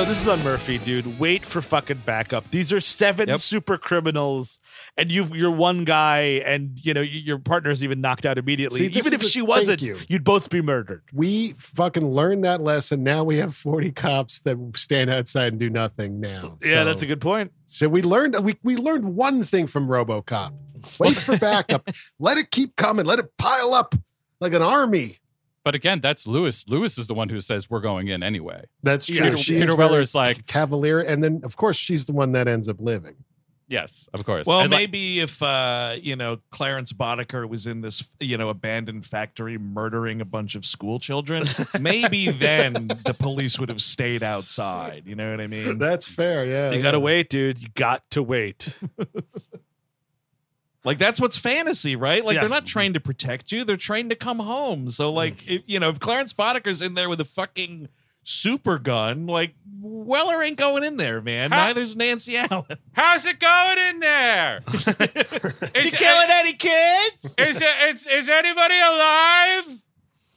Know, this is on Murphy, dude. Wait for fucking backup. These are seven Yep. super criminals, and you you're one guy, and you know your partner's even knocked out immediately. See, even if she wasn't, you. you'd both be murdered. We fucking learned that lesson. Now we have 40 cops that stand outside and do nothing now. Yeah, that's a good point. So we learned we, we learned one thing from RoboCop. Wait for backup. Let it keep coming. Let it pile up like an army. But again, that's Lewis. Lewis is the one who says we're going in anyway. That's true. Peter, She Peter is Weller is like, cavalier, and then of course she's the one that ends up living. yes, of course. Well, And, like, maybe if uh, you know Clarence Boddicker was in this, you know, abandoned factory murdering a bunch of school children, maybe then the police would have stayed outside. You know what I mean? That's fair. Yeah, You yeah. gotta wait, dude. You got to wait. Like that's what's fantasy, right? Like Yes. they're not trained to protect you; they're trained to come home. So, mm. like, if, you know, if Clarence Boddicker's in there with a fucking super gun, like Weller ain't going in there, man. Huh? Neither's Nancy Allen. how's it going in there? You killing any kids? Is, it, is, is anybody alive?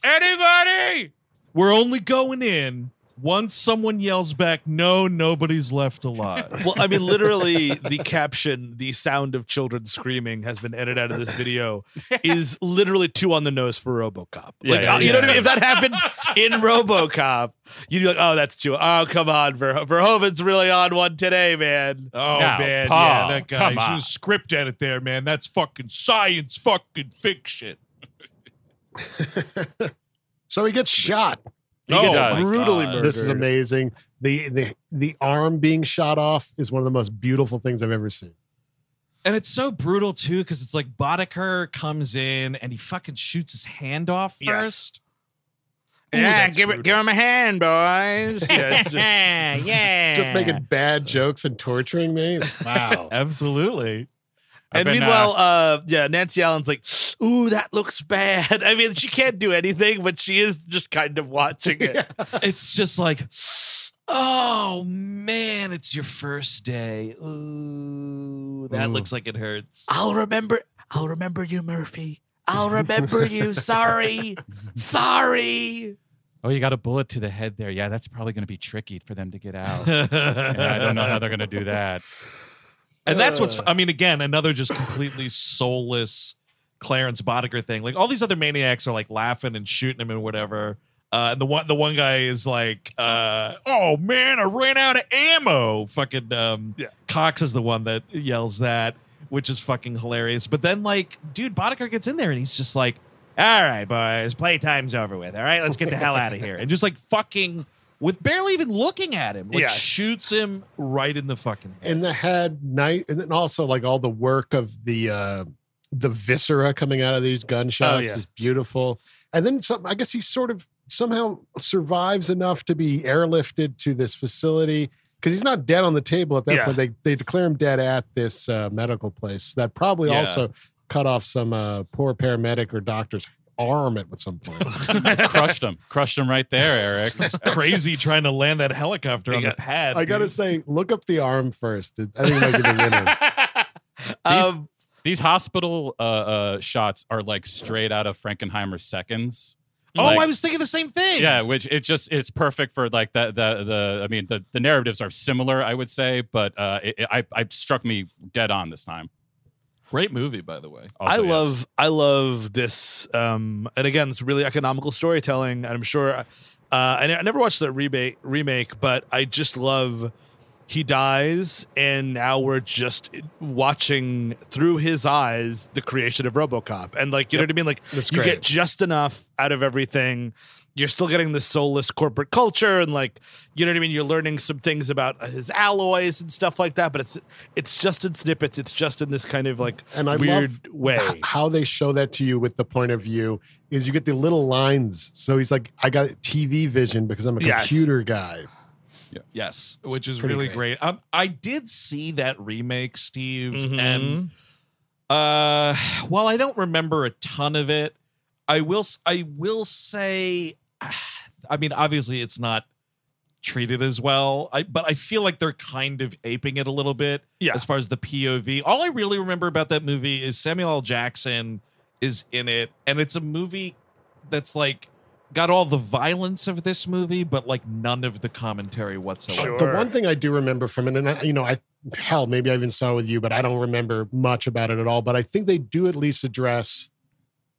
Anybody? We're only going in once someone yells back, "No, nobody's left alive." well, I mean, literally, the caption, the sound of children screaming has been edited out of this video, is literally too on the nose for RoboCop. Yeah, like, yeah, uh, you know what I mean? If that happened in RoboCop, you'd be like, "Oh, that's too. Oh, come on, Ver- Verhoeven's really on one today, man." Oh Now, man, Paul, yeah, that guy. come on. Just script edit there, man. That's fucking science, fucking fiction. So he gets shot. He Oh gets brutally murdered. This is amazing. The the the arm being shot off is one of the most beautiful things I've ever seen. And it's so brutal too, because it's like Boddicker comes in and he fucking shoots his hand off Yes. first. Ooh, Yeah, that's give it, give him a hand, boys. Yeah, just- yeah. Just making bad jokes and torturing me. Wow. Absolutely. And been, meanwhile, uh, yeah, Nancy Allen's like, "Ooh, that looks bad." I mean, she can't do anything, but she is just kind of watching it. It's just like, oh man, it's your first day. Ooh, that Ooh. looks like it hurts. I'll remember. I'll remember you, Murphy. I'll remember you. Sorry, sorry. Oh, you got a bullet to the head there. Yeah, that's probably going to be tricky for them to get out. Yeah, I don't know how they're going to do that. And that's what's, I mean, again, another just completely soulless Clarence Boddicker thing. Like all these other maniacs are like laughing and shooting him and whatever. Uh, and the one, the one guy is like, uh, "Oh man, I ran out of ammo." Fucking um, Yeah. Cox is the one that yells that, which is fucking hilarious. But then, like, dude, Boddicker gets in there and he's just like, "All right, boys, playtime's over with. All right, let's get the hell out of here." And just like fucking with barely even looking at him, like Yes. shoots him right in the fucking head. in the head night and then also like all the work of the uh the viscera coming out of these gunshots Oh, yeah. is beautiful and then some i guess he sort of somehow survives enough to be airlifted to this facility because he's not dead on the table at that Yeah. point they they declare him dead at this uh, medical place that probably Yeah. also cut off some uh poor paramedic or doctor's arm it at some point crushed him, Crushed him right there, Eric. crazy trying to land that helicopter on Yeah. the pad. i gotta say look up the arm first i think it might be the winner um, These hospital uh, uh, shots are like straight out of Frankenheimer's Seconds. Oh, Like- I was thinking the same thing. Yeah, which it just it's perfect for like the the the. I mean, the the narratives are similar, I would say, but uh, it, it, I I struck me dead on this time. Great movie, by the way. I yes. love I love this um and again it's really economical storytelling and I'm sure uh I, I never watched the remake remake but I just love he dies, and now we're just watching through his eyes the creation of RoboCop, and like you know what I mean. Like That's you great. get just enough out of everything. You're still getting the soulless corporate culture, and like you know what I mean. You're learning some things about his alloys and stuff like that, but it's it's just in snippets. It's just in this kind of like And I weird love way. h- how they show that to you with the point of view is you get the little lines. So he's like, I got TV vision because I'm a Yes. computer guy. Yes, which is really great. great. Um, I did see that remake, Steve, Mhm. and uh, while I don't remember a ton of it, I will. s- I will say, I mean, obviously, it's not treated as well. I, but I feel like they're kind of aping it a little bit. Yeah. As far as the POV, all I really remember about that movie is Samuel L. Jackson is in it, and it's a movie that's like got all the violence of this movie, but like none of the commentary whatsoever. The one thing I do remember from it, and I, you know, I hell, maybe I even saw it with you, but I don't remember much about it at all. But I think they do at least address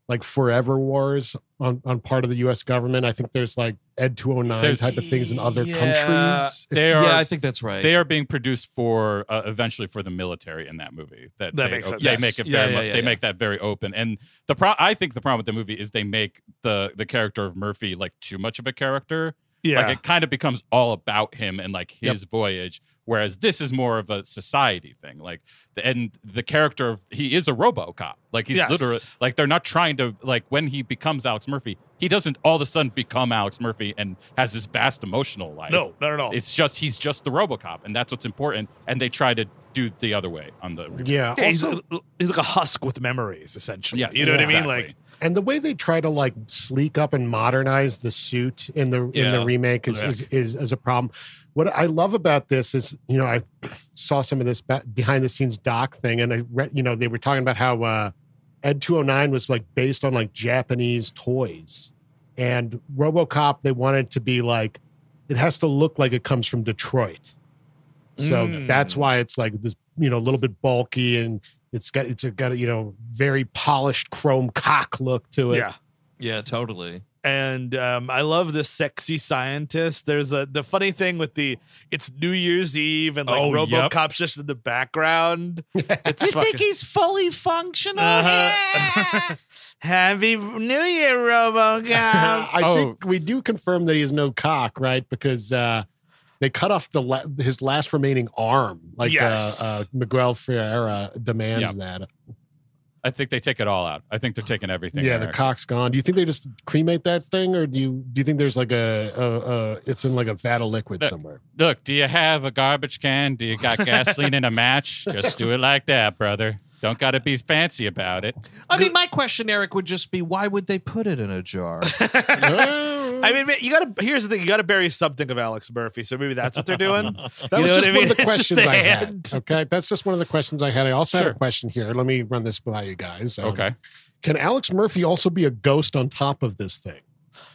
like forever wars on, on part of the US government. I think there's like Ed 209 There's- type of things in other Yeah. countries. They yeah, are I think that's right. they are being produced for uh, eventually for the military in that movie. That, That they, makes sense. They Yes. make it Yeah, very yeah, yeah, they yeah. make that very open. And the pro I think the problem with the movie is they make the the character of Murphy like too much of a character. yeah, Like it kind of becomes all about him and like his voyage. Whereas this is more of a society thing. Like the and the character of he is a RoboCop. Like he's Yes. literally like they're not trying to like when he becomes Alex Murphy, he doesn't all of a sudden become Alex Murphy and has this vast emotional life. no, not at all. It's just he's just the RoboCop, and that's what's important. And they try to do the other way on the. Yeah. Yeah, he's, also- he's like a husk with memories, essentially. Yes, you know what I mean? exactly. Like, and the way they try to like sleek up and modernize the suit in the in the remake is, is is is a problem. What I love about this is, you know, I saw some of this behind the scenes doc thing, and I read, you know, they were talking about how uh, Ed 209 was like based on like Japanese toys, and RoboCop they wanted to be like, it has to look like it comes from Detroit, so Mm. that's why it's like this, you know, a little bit bulky and. It's got it's got a you know very polished chrome cock look to it. yeah. yeah, totally. And um, I love the sexy scientist. There's a the funny thing with the it's New Year's Eve and like Oh, yep. Just in the background. It's fucking, he's fully functional? Uh-huh. Happy New Year, RoboCop. I Oh. think we do confirm that he has no cock, right? Because uh, they cut off the la- his last remaining arm. Like Yes. uh, uh, Miguel Ferrer demands that. I think they take it all out. I think they're taking everything. Yeah, the cock's gone. Do you think they just cremate that thing, or do you do you think there's like a, a, a it's in like a vat of liquid Look, somewhere? Look, do you have a garbage can? Do you got gasoline in a match? Just do it like that, brother. Don't got to be fancy about it. I mean, my question, Eric, would just be why would they put it in a jar? I mean, you gotta. Here's the thing: you gotta bury something of Alex Murphy. So maybe that's what they're doing. That You was just what I one of the It's questions the I had. hand. Okay, that's just one of the questions I had. I also had a question here. Let me run this by you guys. Um, Okay, can Alex Murphy also be a ghost on top of this thing?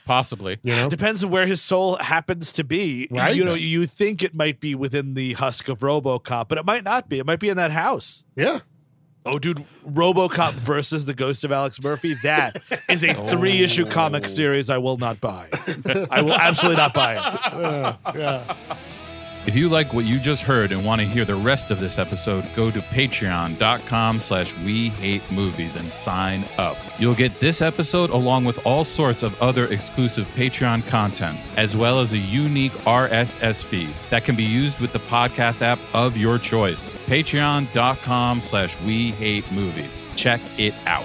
possibly. You know, Depends on where his soul happens to be. Right. You know, you think it might be within the husk of RoboCop, but it might not be. It might be in that house. yeah. Oh, dude, RoboCop versus the Ghost of Alex Murphy. That is a three-issue comic series I will not buy. I will absolutely not buy it. Uh, yeah. If you like what you just heard and want to hear the rest of this episode, go to patreon.com slash we hate movies and sign up. You'll get this episode along with all sorts of other exclusive Patreon content, as well as a unique RSS feed that can be used with the podcast app of your choice. Patreon.com slash we hate movies. Check it out.